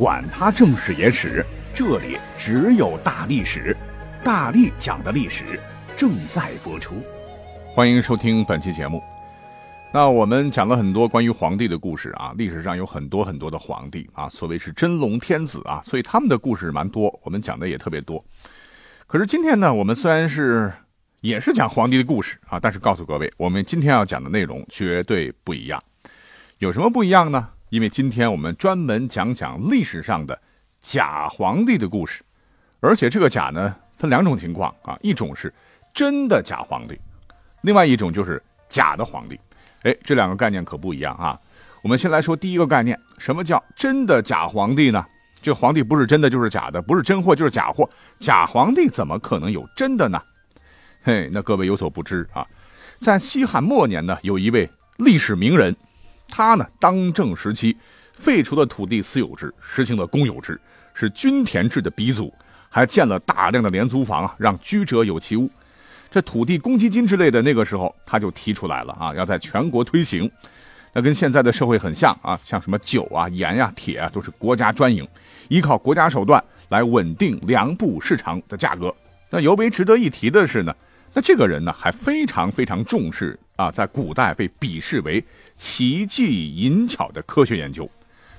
管他正史野史。这里只有大历史，大力讲的历史正在播出，欢迎收听本期节目。那我们讲了很多关于皇帝的故事啊，历史上有很多很多的皇帝啊，所谓是真龙天子啊，所以他们的故事蛮多，我们讲的也特别多。可是今天呢，我们虽然是也是讲皇帝的故事啊，但是告诉各位，我们今天要讲的内容绝对不一样。有什么不一样呢？因为今天我们专门讲讲历史上的。假皇帝的故事，而且这个假呢分两种情况啊，一种是真的假皇帝，另外一种就是假的皇帝。哎，这两个概念可不一样啊。我们先来说第一个概念，什么叫真的假皇帝呢？这皇帝不是真的就是假的，不是真货就是假货。假皇帝怎么可能有真的呢？嘿，那各位有所不知啊，在西汉末年呢，有一位历史名人，他呢当政时期废除了土地私有制，实行了公有制。是均田制的鼻祖，还建了大量的廉租房啊，让居者有其屋。这土地公积金之类的，那个时候他就提出来了啊，要在全国推行。那跟现在的社会很像啊，像什么酒啊、盐呀、铁啊，都是国家专营，依靠国家手段来稳定粮布市场的价格。那尤为值得一提的是呢，那这个人呢还非常非常重视啊，在古代被鄙视为奇技淫巧的科学研究。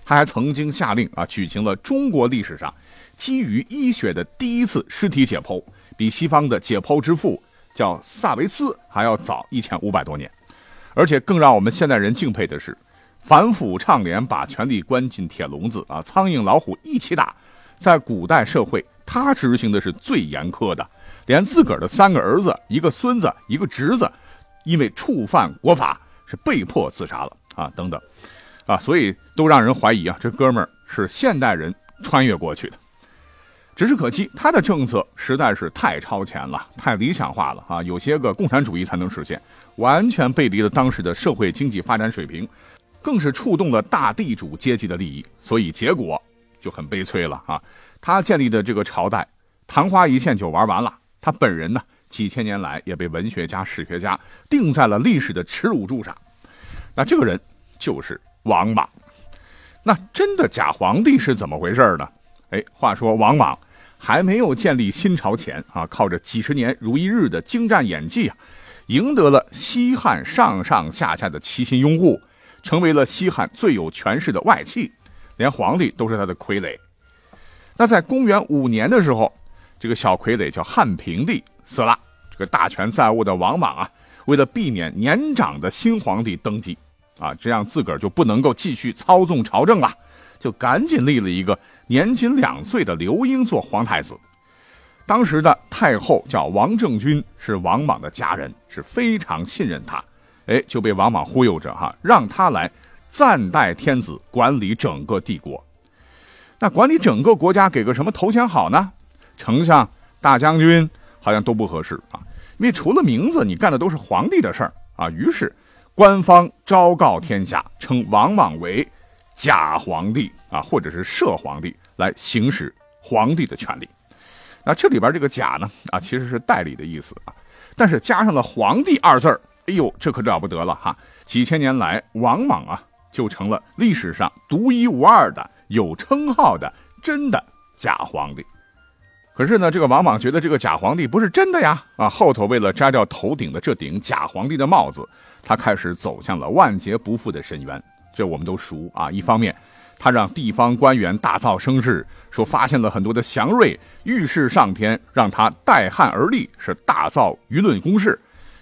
他还曾经下令啊，举行了中国历史上基于医学的第一次尸体解剖，比西方的解剖之父叫萨维斯还要早一千五百多年。而且更让我们现代人敬佩的是，反腐倡廉，把权力关进铁笼子啊，苍蝇老虎一起打。在古代社会，他执行的是最严苛的，连自个儿的三个儿子、一个孙子、一个侄子，因为触犯国法是被迫自杀了啊，等等。啊，所以都让人怀疑啊，这哥们儿是现代人穿越过去的。只是可惜，他的政策实在是太超前了，太理想化了啊，有些个共产主义才能实现，完全背离了当时的社会经济发展水平，更是触动了大地主阶级的利益，所以结果就很悲催了啊。他建立的这个朝代，昙花一现就玩完了。他本人呢，几千年来也被文学家、史学家钉在了历史的耻辱柱上。那这个人就是。王莽，那真的假皇帝是怎么回事呢？哎，话说王莽还没有建立新朝前啊，靠着几十年如一日的精湛演技啊，赢得了西汉上上下下的齐心拥护，成为了西汉最有权势的外戚，连皇帝都是他的傀儡。那在公元五年的时候，这个小傀儡叫汉平帝死了，这个大权在握的王莽啊，为了避免年长的新皇帝登基。啊，这样自个儿就不能够继续操纵朝政了，就赶紧立了一个年仅两岁的刘英做皇太子。当时的太后叫王政君，是王莽的家人，是非常信任他。哎，就被王莽忽悠着哈，让他来暂代天子，管理整个帝国。那管理整个国家，给个什么头衔好呢？丞相、大将军好像都不合适啊，因为除了名字，你干的都是皇帝的事儿啊。于是。官方昭告天下，称王莽为假皇帝啊，或者是摄皇帝，来行使皇帝的权利。那这里边这个“假”呢，啊，其实是代理的意思啊，但是加上了“皇帝”二字儿，哎呦，这可了不得了哈！几千年来，王莽啊，就成了历史上独一无二的、有称号的真的假皇帝。可是呢，这个王莽觉得这个假皇帝不是真的呀！啊，后头为了摘掉头顶的这顶假皇帝的帽子，他开始走向了万劫不复的深渊。这我们都熟啊。一方面，他让地方官员大造声势，说发现了很多的祥瑞，预示上天让他代汉而立，是大造舆论攻势；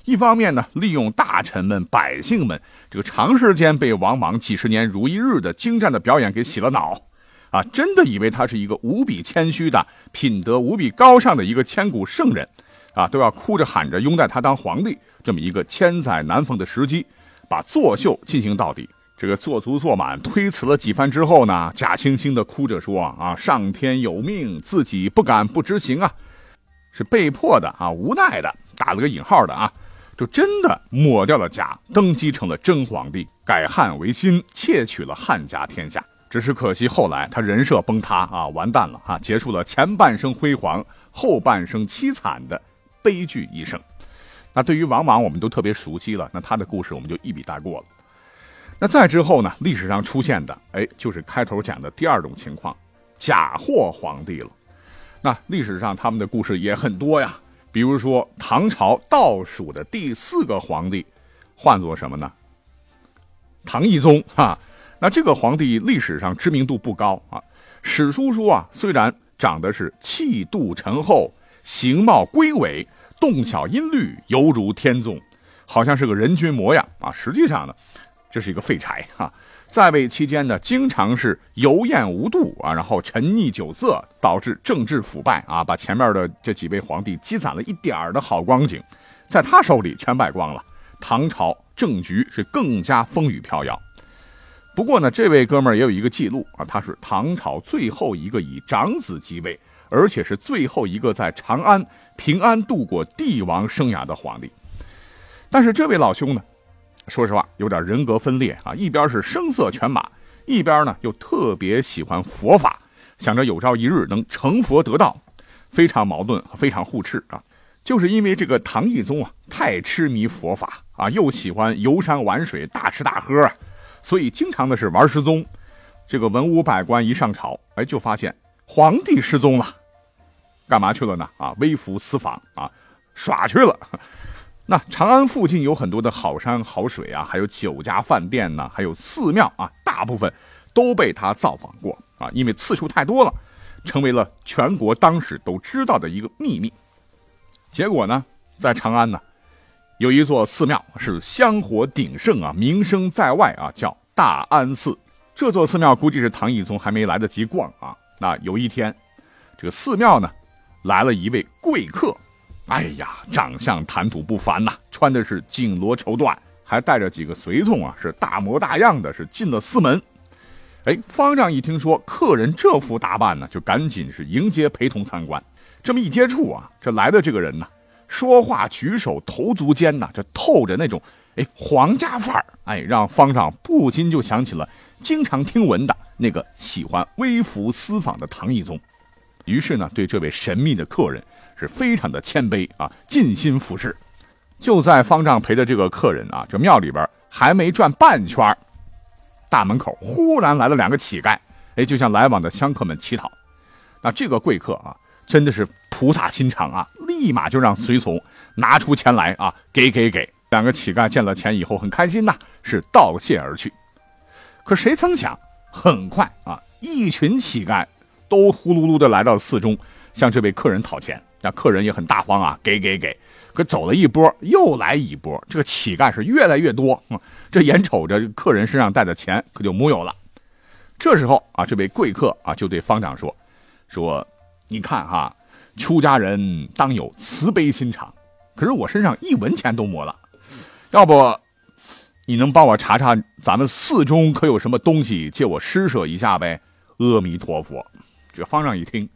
一方面呢，利用大臣们、百姓们这个长时间被王莽几十年如一日的精湛的表演给洗了脑。啊，真的以为他是一个无比谦虚的、品德无比高尚的一个千古圣人，啊，都要哭着喊着拥戴他当皇帝，这么一个千载难逢的时机，把作秀进行到底，这个做足做满，推辞了几番之后呢，假惺惺的哭着说：“啊，上天有命，自己不敢不执行啊，是被迫的啊，无奈的，打了个引号的啊，就真的抹掉了甲，登基成了真皇帝，改汉为新，窃取了汉家天下。只是可惜后来他人设崩塌啊，完蛋了啊，结束了前半生辉煌，后半生凄惨的悲剧一生。那对于王莽，我们都特别熟悉了，那他的故事我们就一笔带过了。”那再之后呢？历史上出现的，哎，就是开头讲的第二种情况，假货皇帝了。那历史上他们的故事也很多呀。比如说唐朝倒数的第四个皇帝，唤作什么呢？唐懿宗啊。那这个皇帝历史上知名度不高啊。史书说啊，虽然长得是气度沉厚，形貌龟伟，洞晓音律，犹如天纵，好像是个人君模样啊。实际上呢。这是一个废柴哈，在位期间呢，经常是油盐无度啊，然后沉溺酒色，导致政治腐败啊，把前面的这几位皇帝积攒了一点儿的好光景，在他手里全败光了。唐朝政局是更加风雨飘摇。不过呢，这位哥们儿也有一个记录啊，他是唐朝最后一个以长子继位，而且是最后一个在长安平安度过帝王生涯的皇帝。但是这位老兄呢？说实话，有点人格分裂啊！一边是声色犬马，一边呢又特别喜欢佛法，想着有朝一日能成佛得道，非常矛盾，非常互斥啊！就是因为这个唐懿宗啊，太痴迷佛法啊，又喜欢游山玩水、大吃大喝啊，所以经常的是玩失踪。这个文武百官一上朝，哎，就发现皇帝失踪了，干嘛去了呢？啊，微服私访啊，耍去了。那长安附近有很多的好山好水啊，还有酒家饭店呢，还有寺庙啊，大部分都被他造访过啊，因为次数太多了，成为了全国当时都知道的一个秘密。结果呢，在长安呢，有一座寺庙是香火鼎盛啊，名声在外啊，叫大安寺。这座寺庙估计是唐懿宗还没来得及逛啊。那有一天，这个寺庙呢，来了一位贵客。哎呀，长相谈吐不凡呐，穿的是锦罗绸缎，还带着几个随从啊，是大模大样的，是进了寺门。哎，方丈一听说客人这副打扮呢，就赶紧是迎接陪同参观。这么一接触啊，这来的这个人呢，说话举手投足间呐，这透着那种哎皇家范儿，哎，让方丈不禁就想起了经常听闻的那个喜欢微服私访的唐懿宗。于是呢，对这位神秘的客人。是非常的谦卑啊，尽心服侍。就在方丈陪的这个客人啊，这庙里边还没转半圈，大门口忽然来了两个乞丐，哎，就向来往的香客们乞讨。那这个贵客啊，真的是菩萨心肠啊，立马就让随从拿出钱来啊，给给给。两个乞丐见了钱以后很开心呐，是道谢而去。可谁曾想，很快啊，一群乞丐都呼噜噜的来到寺中，向这位客人讨钱。那客人也很大方啊，给给给，可走了一波，又来一波，这个乞丐是越来越多。这眼瞅着客人身上带的钱可就木有了。这时候啊，这位贵客啊就对方丈说：“说你看哈，出家人当有慈悲心肠，可是我身上一文钱都没了，要不你能帮我查查咱们寺中可有什么东西借我施舍一下呗？”阿弥陀佛。这方丈一听。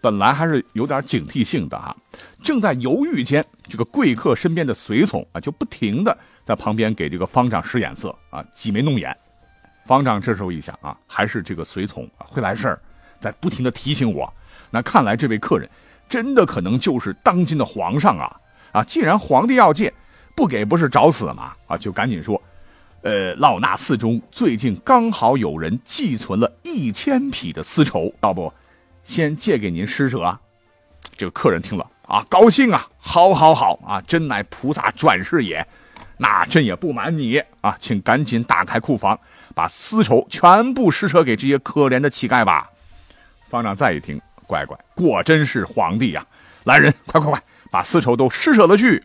本来还是有点警惕性的啊，正在犹豫间，这个贵客身边的随从啊，就不停的在旁边给这个方丈使眼色啊，挤眉弄眼。方丈这时候一想啊，还是这个随从啊会来事儿，在不停的提醒我。那看来这位客人真的可能就是当今的皇上啊啊！既然皇帝要借，不给不是找死吗？啊，就赶紧说，呃，老衲寺中最近刚好有人寄存了一千匹的丝绸，要不？先借给您施舍，啊。这个客人听了啊，高兴啊，好，好，好啊，真乃菩萨转世也。那朕也不瞒你啊，请赶紧打开库房，把丝绸全部施舍给这些可怜的乞丐吧。方丈再一听，乖乖，果真是皇帝呀！来人，快快快，把丝绸都施舍了去。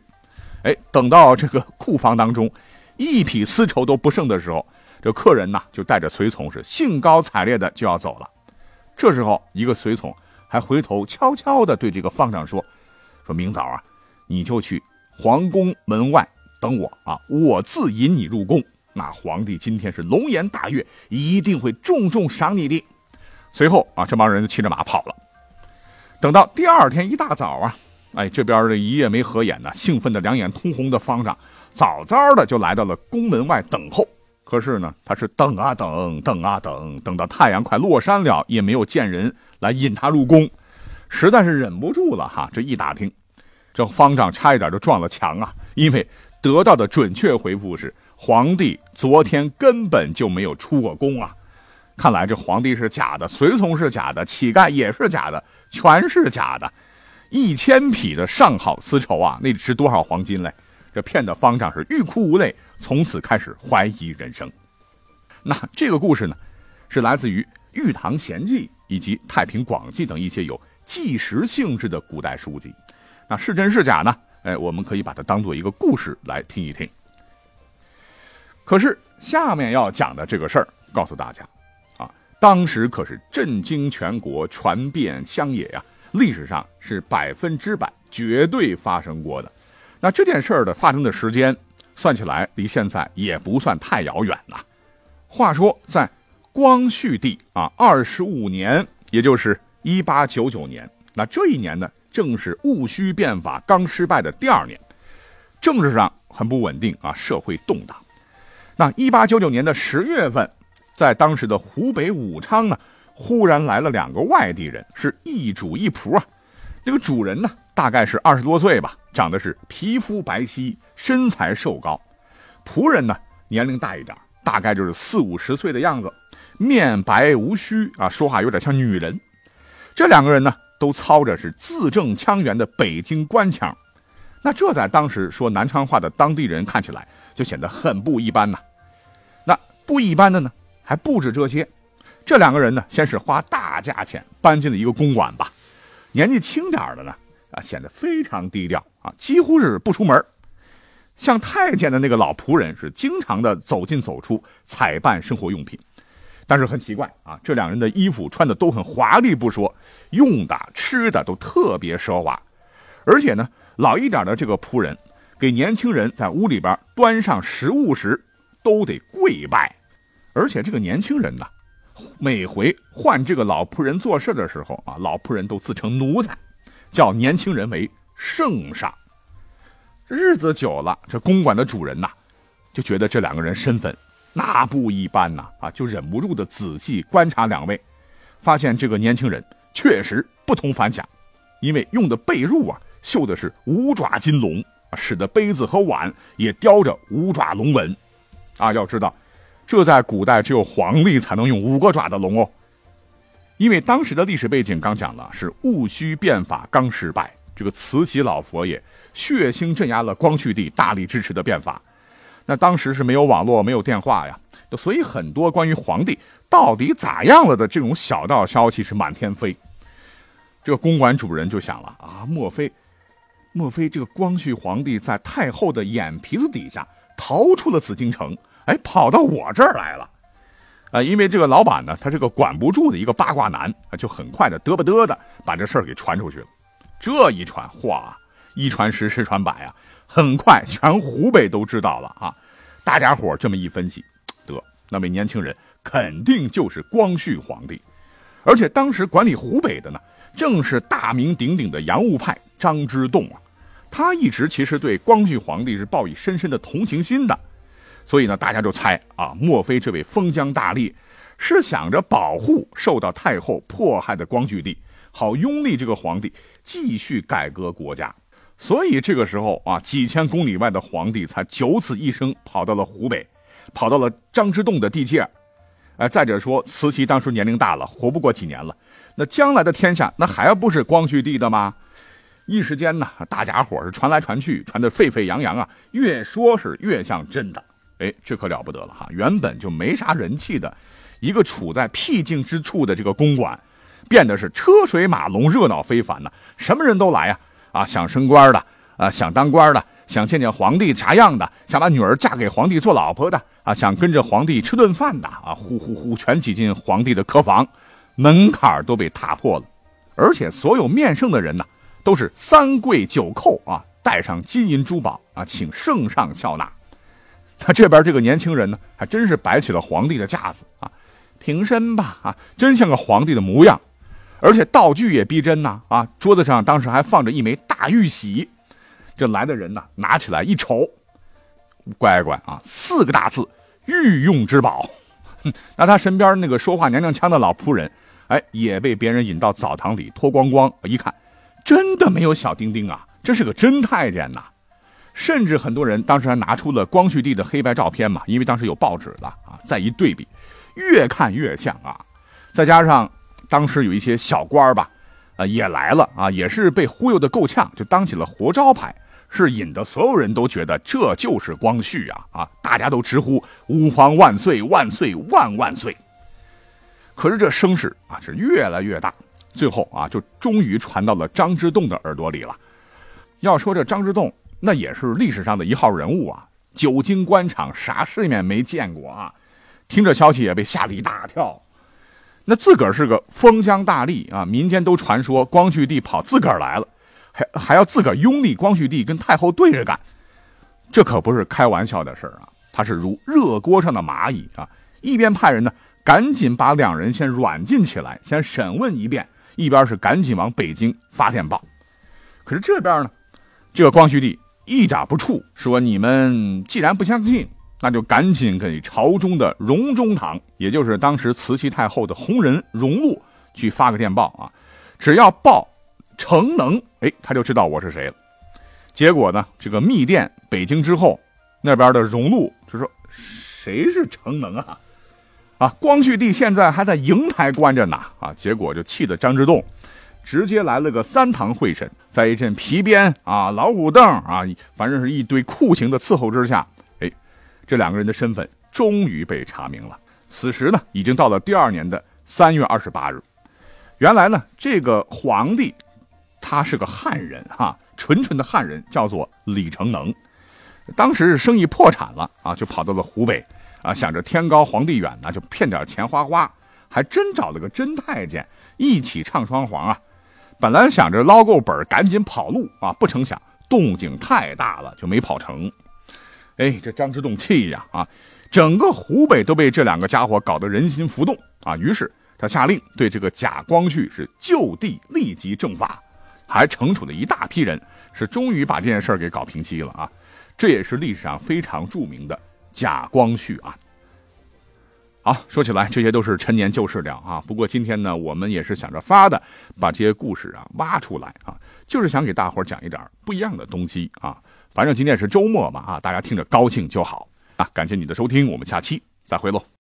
哎，等到这个库房当中一匹丝绸都不剩的时候，这客人呐就带着随从是兴高采烈的就要走了。这时候，一个随从还回头悄悄的对这个方丈说：“说明早啊，你就去皇宫门外等我啊，我自引你入宫。”那皇帝今天是龙颜大悦，一定会重重赏你的。随后啊，这帮人就骑着马跑了。等到第二天一大早啊，哎，这边这一夜没合眼呢，兴奋的两眼通红的方丈，早早的就来到了宫门外等候。可是呢，他是等啊等，等啊等，等到太阳快落山了，也没有见人来引他入宫，实在是忍不住了哈。这一打听，这方丈差一点就撞了墙啊，因为得到的准确回复是。皇帝昨天根本就没有出过宫啊！看来这皇帝是假的，随从是假的，乞丐也是假的，全是假的。一千匹的上好丝绸啊，那值多少黄金嘞？这骗的方丈是欲哭无泪，从此开始怀疑人生。那这个故事呢，是来自于《玉堂闲记》以及《太平广记》等一些有纪实性质的古代书籍。那是真是假呢？哎，我们可以把它当做一个故事来听一听。可是下面要讲的这个事儿，告诉大家，当时可是震惊全国、传遍乡野呀，历史上是百分之百绝对发生过的。那这件事儿的发生的时间，算起来离现在也不算太遥远呐。话说在光绪帝啊二十五年，也就是一八九九年，那这一年呢，正是戊戌变法刚失败的第二年，政治上很不稳定啊，社会动荡。那一八九九年的十月份，在当时的湖北武昌呢，忽然来了两个外地人，是一主一仆啊。这个主人呢，大概是二十多岁吧，长得是皮肤白皙，身材瘦高；仆人呢，年龄大一点，大概就是四五十岁的样子，面白无须啊，说话有点像女人。这两个人呢，都操着是字正腔圆的北京官腔，那这在当时说南昌话的当地人看起来就显得很不一般呐。那不一般的呢，还不止这些。这两个人呢，先是花大价钱搬进了一个公馆吧。年纪轻点的呢，啊，显得非常低调啊，几乎是不出门。像太监的那个老仆人是经常的走进走出，采办生活用品。但是很奇怪啊，这两人的衣服穿的都很华丽不说，用的吃的都特别奢华。而且呢，老一点的这个仆人给年轻人在屋里边端上食物时。都得跪拜，而且这个年轻人呐，每回换这个老仆人做事的时候啊，老仆人都自称奴才，叫年轻人为圣上。日子久了，这公馆的主人呐，就觉得这两个人身份那不一般呐，啊，就忍不住的仔细观察两位，发现这个年轻人确实不同凡响，因为用的被褥啊，绣的是五爪金龙，使得杯子和碗也雕着五爪龙纹。啊，要知道，这在古代只有皇帝才能用五个爪的龙哦。因为当时的历史背景刚讲了，是戊戌变法刚失败，这个慈禧老佛爷血腥镇压了光绪帝大力支持的变法。那当时是没有网络、没有电话呀，所以很多关于皇帝到底咋样了的这种小道消息是满天飞。这个公馆主人就想了啊，莫非，莫非这个光绪皇帝在太后的眼皮子底下？逃出了紫禁城，哎，跑到我这儿来了，啊，因为这个老板呢，他是个管不住的一个八卦男啊，就很快的嘚吧嘚的把这事儿给传出去了。这一传，哗，一传十，十传百啊，很快全湖北都知道了啊。大家伙这么一分析，得，那位年轻人肯定就是光绪皇帝，而且当时管理湖北的呢，正是大名鼎鼎的洋务派张之洞啊。他一直其实对光绪皇帝是抱以深深的同情心的，所以呢，大家就猜啊，莫非这位封疆大吏是想着保护受到太后迫害的光绪帝，好拥立这个皇帝继续改革国家？所以这个时候啊，几千公里外的皇帝才九死一生跑到了湖北，跑到了张之洞的地界。哎，再者说，慈禧当时年龄大了，活不过几年了，那将来的天下那还不是光绪帝的吗？一时间呢，大家伙是传来传去，传得沸沸扬扬啊，越说是越像真的。哎，这可了不得了哈！原本就没啥人气的，一个处在僻静之处的这个公馆，变得是车水马龙，热闹非凡呢。什么人都来呀！啊，想升官的，啊，想当官的，想见见皇帝啥样的，想把女儿嫁给皇帝做老婆的，啊，想跟着皇帝吃顿饭的，啊，呼呼呼，全挤进皇帝的客房，门槛都被踏破了。而且所有面圣的人呢。都是三跪九叩啊，带上金银珠宝啊，请圣上笑纳。他这边这个年轻人呢，还真是摆起了皇帝的架子啊，平身吧啊，真像个皇帝的模样，而且道具也逼真呐啊，桌子上当时还放着一枚大玉玺，这来的人呢，拿起来一瞅，乖乖啊，四个大字“御用之宝”。那他身边那个说话娘娘腔的老仆人，哎，也被别人引到澡堂里脱光光，一看，真的没有小丁丁啊，这是个真太监呐。甚至很多人当时还拿出了光绪帝的黑白照片嘛，因为当时有报纸了啊，再一对比，越看越像啊。再加上当时有一些小官吧，啊也来了啊，也是被忽悠的够呛，就当起了活招牌，是引得所有人都觉得这就是光绪啊啊，大家都直呼吾皇万岁万岁万万岁。可是这声势啊是越来越大，最后啊就终于传到了张之洞的耳朵里了。要说这张之洞。那也是历史上的一号人物啊！久经官场，啥世面没见过啊？听这消息也被吓了一大跳。那自个儿是个封疆大吏啊，民间都传说光绪帝跑自个儿来了，还还要自个儿拥立光绪帝跟太后对着干，这可不是开玩笑的事儿啊！他是如热锅上的蚂蚁啊，一边派人呢赶紧把两人先软禁起来，先审问一遍，一边是赶紧往北京发电报。可是这边呢，这个光绪帝。一点不怵，说你们既然不相信，那就赶紧给朝中的荣中堂，也就是当时慈禧太后的红人荣禄去发个电报啊，只要报成能，哎，他就知道我是谁了。结果呢，这个密电北京之后，那边的荣禄就说谁是成能啊？啊，光绪帝现在还在瀛台关着呢啊，结果就气得张之洞。直接来了个三堂会审，在一阵皮鞭啊、老虎凳啊，反正是一堆酷刑的伺候之下，哎，这两个人的身份终于被查明了。此时呢，已经到了第二年的三月二十八日。原来呢，这个皇帝他是个汉人哈，纯纯的汉人，叫做李成能。当时是生意破产了啊，就跑到了湖北啊，想着天高皇帝远呢，就骗点钱花花，还真找了个真太监一起唱双簧啊。本来想着捞够本赶紧跑路啊，不成想动静太大了，就没跑成。哎，这张之洞气呀啊，整个湖北都被这两个家伙搞得人心浮动啊。于是他下令对这个贾光绪是就地立即正法，还惩处了一大批人，是终于把这件事给搞平息了啊。这也是历史上非常著名的贾光绪案。好，说起来这些都是陈年旧事了啊。不过今天呢，我们也是想着发的，把这些故事啊挖出来啊，就是想给大伙讲一点不一样的东西啊。反正今天是周末嘛啊，大家听着高兴就好啊。感谢你的收听，我们下期再会喽。